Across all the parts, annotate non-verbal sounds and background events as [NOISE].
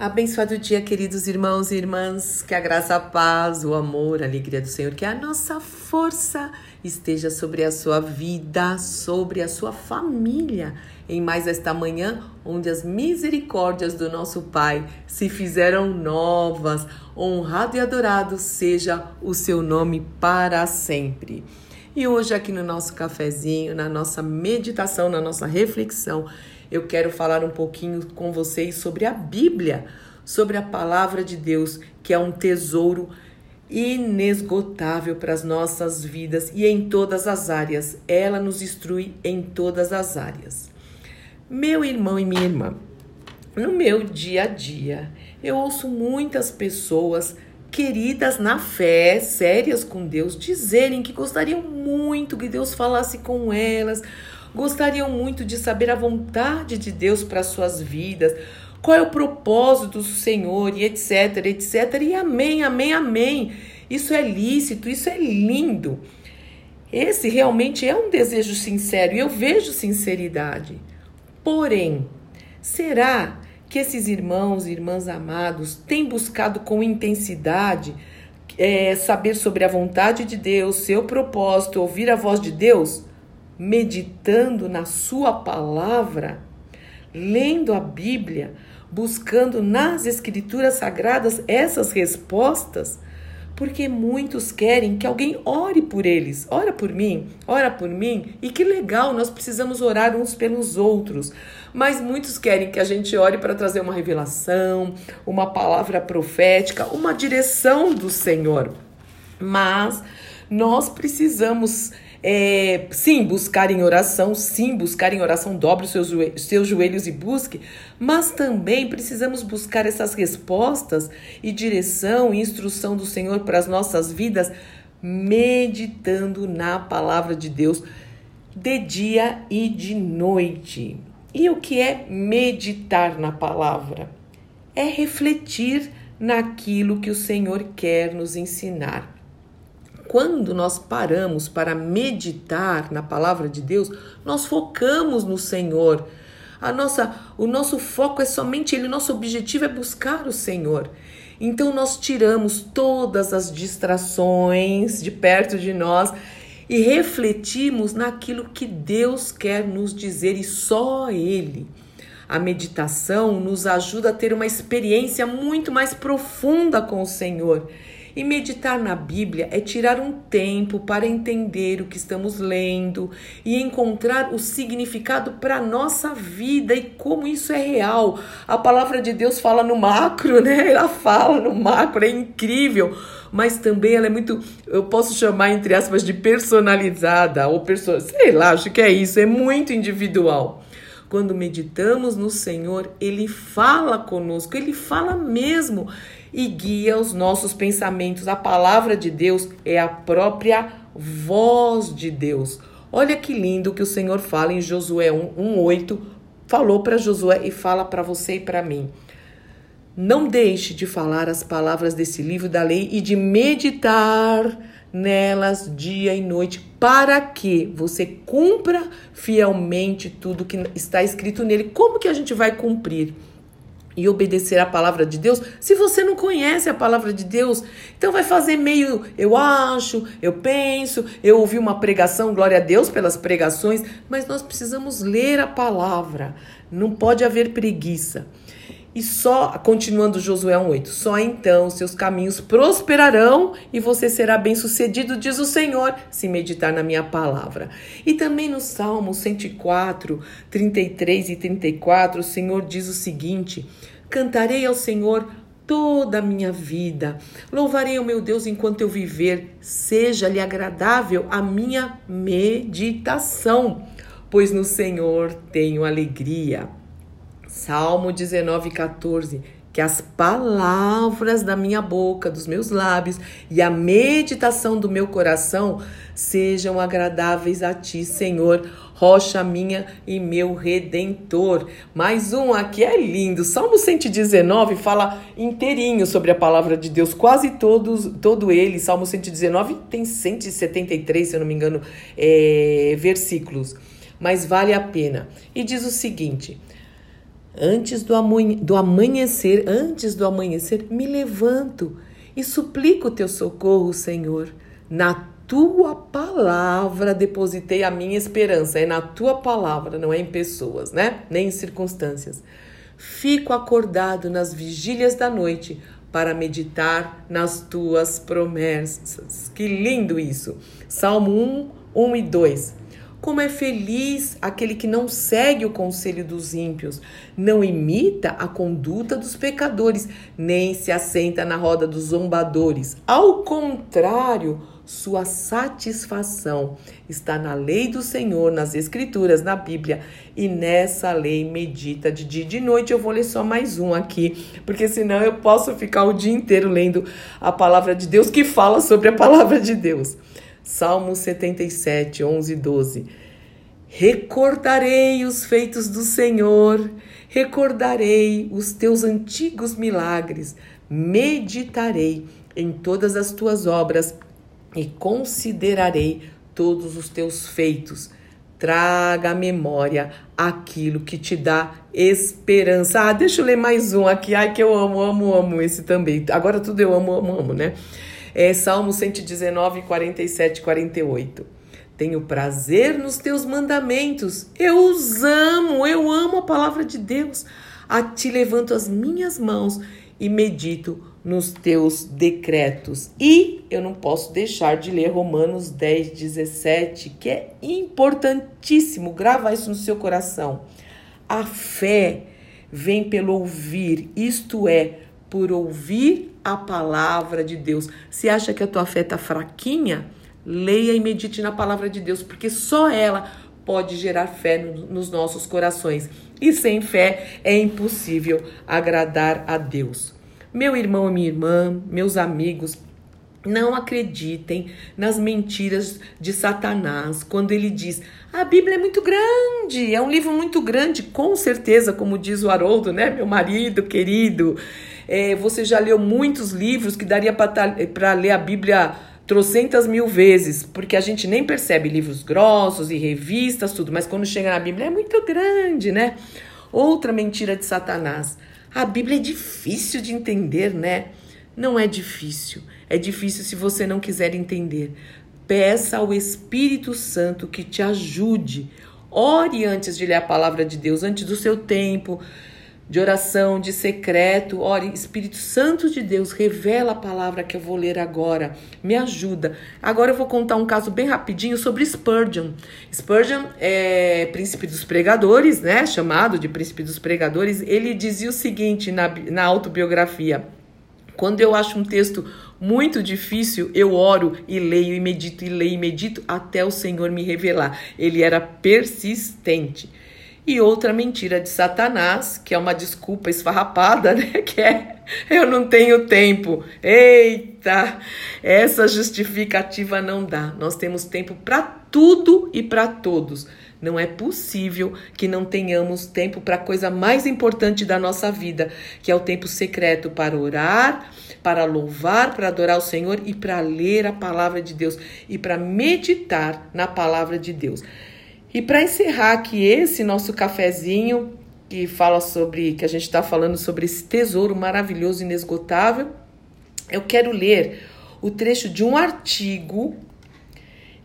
Abençoado dia, queridos irmãos e irmãs, que a graça, a paz, o amor, a alegria do Senhor, que a nossa força esteja sobre a sua vida, sobre a sua família, em mais esta manhã, onde as misericórdias do nosso Pai se fizeram novas. Honrado e adorado seja o seu nome para sempre. E hoje, aqui no nosso cafezinho, na nossa meditação, na nossa reflexão, eu quero falar um pouquinho com vocês sobre a Bíblia, sobre a palavra de Deus, que é um tesouro inesgotável para as nossas vidas e em todas as áreas. Ela nos instrui em todas as áreas. Meu irmão e minha irmã, no meu dia a dia, eu ouço muitas pessoas queridas na fé, sérias com Deus, dizerem que gostariam muito que Deus falasse com elas, gostariam muito de saber a vontade de Deus para suas vidas, qual é o propósito do Senhor e etc, etc. E amém, amém, amém. Isso é lícito, isso é lindo. Esse realmente é um desejo sincero e eu vejo sinceridade. Porém, será que esses irmãos e irmãs amados têm buscado com intensidade é, saber sobre a vontade de Deus, seu propósito, ouvir a voz de Deus? meditando na Sua palavra, lendo a Bíblia, buscando nas Escrituras Sagradas essas respostas, porque muitos querem que alguém ore por eles. Ora por mim, ora por mim. E que legal, nós precisamos orar uns pelos outros. Mas muitos querem que a gente ore para trazer uma revelação, uma palavra profética, uma direção do Senhor. Mas nós precisamos é, sim, buscar em oração, sim, buscar em oração, dobre os seus, seus joelhos e busque, mas também precisamos buscar essas respostas e direção e instrução do Senhor para as nossas vidas, meditando na palavra de Deus de dia e de noite. E o que é meditar na palavra? É refletir naquilo que o Senhor quer nos ensinar quando nós paramos para meditar na palavra de Deus, nós focamos no Senhor. A nossa, o nosso foco é somente Ele, nosso objetivo é buscar o Senhor. Então nós tiramos todas as distrações de perto de nós e refletimos naquilo que Deus quer nos dizer e só Ele. A meditação nos ajuda a ter uma experiência muito mais profunda com o Senhor e meditar na Bíblia é tirar um tempo para entender o que estamos lendo e encontrar o significado para a nossa vida e como isso é real. A palavra de Deus fala no macro, né? Ela fala no macro, é incrível mas também ela é muito, eu posso chamar entre aspas de personalizada ou pessoa, sei lá, acho que é isso, é muito individual. Quando meditamos no Senhor, ele fala conosco, ele fala mesmo e guia os nossos pensamentos. A palavra de Deus é a própria voz de Deus. Olha que lindo que o Senhor fala em Josué 1:8, falou para Josué e fala para você e para mim. Não deixe de falar as palavras desse livro da lei e de meditar nelas dia e noite, para que você cumpra fielmente tudo que está escrito nele. Como que a gente vai cumprir? E obedecer a palavra de Deus, se você não conhece a palavra de Deus, então vai fazer meio eu acho, eu penso, eu ouvi uma pregação, glória a Deus pelas pregações, mas nós precisamos ler a palavra. Não pode haver preguiça. E só, continuando Josué 1,8, só então seus caminhos prosperarão e você será bem-sucedido, diz o Senhor, se meditar na minha palavra. E também no Salmo 104, 33 e 34, o Senhor diz o seguinte: Cantarei ao Senhor toda a minha vida. Louvarei o meu Deus enquanto eu viver. Seja-lhe agradável a minha meditação, pois no Senhor tenho alegria. Salmo 19, 14. Que as palavras da minha boca, dos meus lábios e a meditação do meu coração sejam agradáveis a ti, Senhor, rocha minha e meu redentor. Mais um aqui é lindo. Salmo 119 fala inteirinho sobre a palavra de Deus, quase todos, todo ele. Salmo 119 tem 173, se eu não me engano, é, versículos, mas vale a pena. E diz o seguinte: Antes do, do amanhecer, antes do amanhecer, me levanto e suplico teu socorro, Senhor. Na tua palavra depositei a minha esperança. É na tua palavra, não é em pessoas, né? Nem em circunstâncias. Fico acordado nas vigílias da noite para meditar nas tuas promessas. Que lindo isso! Salmo 1, 1 e 2. Como é feliz aquele que não segue o conselho dos ímpios, não imita a conduta dos pecadores, nem se assenta na roda dos zombadores. Ao contrário, sua satisfação está na lei do Senhor, nas Escrituras, na Bíblia, e nessa lei medita de dia e de noite. Eu vou ler só mais um aqui, porque senão eu posso ficar o dia inteiro lendo a palavra de Deus que fala sobre a palavra de Deus. Salmo 77, 11 e 12. Recordarei os feitos do Senhor, recordarei os teus antigos milagres, meditarei em todas as tuas obras e considerarei todos os teus feitos. Traga à memória aquilo que te dá esperança. Ah, deixa eu ler mais um aqui. Ai, que eu amo, amo, amo esse também. Agora tudo eu amo, amo, amo, né? É Salmo 119, 47, 48. Tenho prazer nos teus mandamentos. Eu os amo, eu amo a palavra de Deus. A ti levanto as minhas mãos e medito nos teus decretos. E eu não posso deixar de ler Romanos 10, 17, que é importantíssimo. Grava isso no seu coração. A fé vem pelo ouvir, isto é, por ouvir a palavra de Deus. Se acha que a tua fé está fraquinha, leia e medite na palavra de Deus, porque só ela pode gerar fé no, nos nossos corações. E sem fé é impossível agradar a Deus. Meu irmão e minha irmã, meus amigos, não acreditem nas mentiras de Satanás quando ele diz: a Bíblia é muito grande, é um livro muito grande, com certeza, como diz o Haroldo, né, meu marido querido. É, você já leu muitos livros que daria para ler a Bíblia trocentas mil vezes, porque a gente nem percebe livros grossos e revistas, tudo, mas quando chega na Bíblia é muito grande, né? Outra mentira de Satanás. A Bíblia é difícil de entender, né? Não é difícil. É difícil se você não quiser entender. Peça ao Espírito Santo que te ajude. Ore antes de ler a palavra de Deus, antes do seu tempo de oração, de secreto. Ore, Espírito Santo de Deus, revela a palavra que eu vou ler agora. Me ajuda. Agora eu vou contar um caso bem rapidinho sobre Spurgeon. Spurgeon é príncipe dos pregadores, né? Chamado de príncipe dos pregadores. Ele dizia o seguinte na, na autobiografia: Quando eu acho um texto muito difícil, eu oro e leio e medito e leio e medito até o Senhor me revelar. Ele era persistente. E outra mentira de Satanás, que é uma desculpa esfarrapada, [LAUGHS] né? Que é eu não tenho tempo. Eita, essa justificativa não dá. Nós temos tempo para tudo e para todos. Não é possível que não tenhamos tempo para a coisa mais importante da nossa vida, que é o tempo secreto para orar, para louvar, para adorar o Senhor e para ler a palavra de Deus e para meditar na palavra de Deus. E para encerrar aqui esse nosso cafezinho que fala sobre que a gente está falando sobre esse tesouro maravilhoso inesgotável, eu quero ler o trecho de um artigo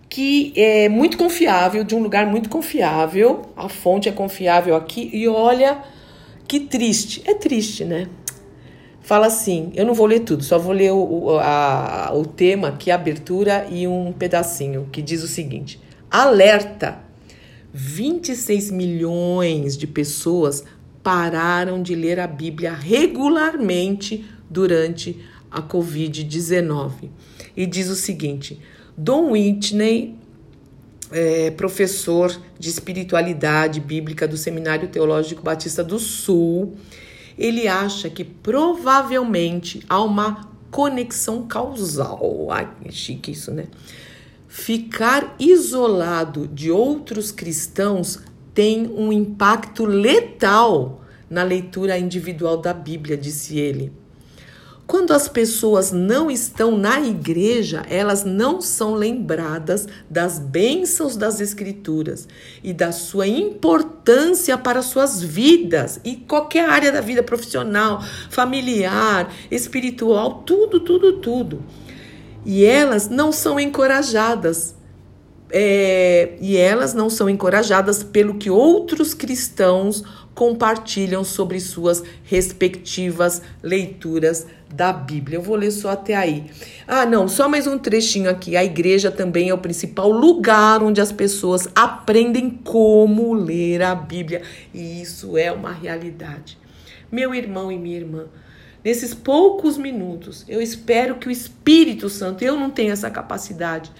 que é muito confiável, de um lugar muito confiável. A fonte é confiável aqui e olha que triste. É triste, né? Fala assim, eu não vou ler tudo, só vou ler o, a, o tema, é a abertura e um pedacinho, que diz o seguinte: alerta 26 milhões de pessoas pararam de ler a Bíblia regularmente durante a Covid-19. E diz o seguinte: Don Whitney, é, professor de espiritualidade bíblica do Seminário Teológico Batista do Sul, ele acha que provavelmente há uma conexão causal. Ai, chique isso, né? Ficar isolado de outros cristãos tem um impacto letal na leitura individual da Bíblia, disse ele. Quando as pessoas não estão na igreja, elas não são lembradas das bênçãos das Escrituras e da sua importância para suas vidas e qualquer área da vida profissional, familiar, espiritual, tudo, tudo, tudo. E elas não são encorajadas. É, e elas não são encorajadas pelo que outros cristãos compartilham sobre suas respectivas leituras da Bíblia. Eu vou ler só até aí. Ah, não, só mais um trechinho aqui. A igreja também é o principal lugar onde as pessoas aprendem como ler a Bíblia. E isso é uma realidade. Meu irmão e minha irmã, nesses poucos minutos, eu espero que o Espírito Santo, eu não tenho essa capacidade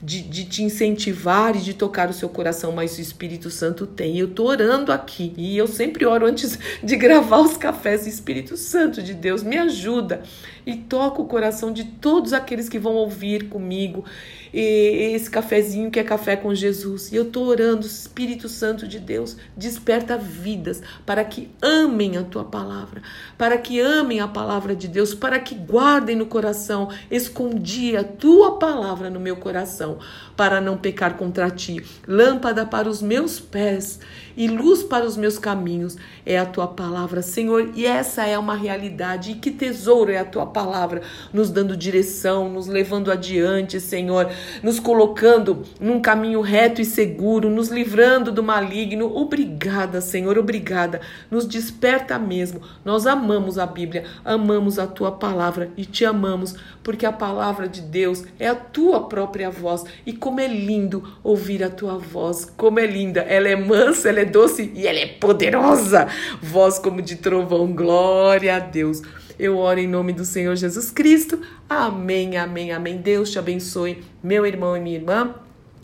de, de te incentivar e de tocar o seu coração, mas o Espírito Santo tem. Eu tô orando aqui e eu sempre oro antes [LAUGHS] de gravar os cafés. Espírito Santo de Deus, me ajuda e toca o coração de todos aqueles que vão ouvir comigo esse cafezinho que é café com Jesus. E eu tô orando, Espírito Santo de Deus, desperta vidas para que amem a tua palavra, para que amem a palavra de Deus, para que guardem no coração. Escondi a tua palavra no meu coração para não pecar contra ti. Lâmpada para os meus pés e luz para os meus caminhos é a tua palavra, Senhor. E essa é uma realidade. E que tesouro é a tua palavra, nos dando direção, nos levando adiante, Senhor, nos colocando num caminho reto e seguro, nos livrando do maligno. Obrigada, Senhor, obrigada. Nos desperta mesmo. Nós amamos a Bíblia, amamos a tua palavra e te amamos porque a palavra de Deus é a tua própria voz. E como é lindo ouvir a tua voz, como é linda. Ela é mansa, ela é doce e ela é poderosa. Voz como de trovão, glória a Deus. Eu oro em nome do Senhor Jesus Cristo. Amém, amém, amém. Deus te abençoe, meu irmão e minha irmã.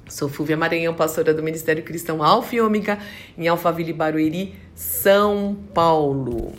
Sou Fúvia Maranhão, pastora do Ministério Cristão Alfa e Ômega, em Alphaville, Barueri, São Paulo.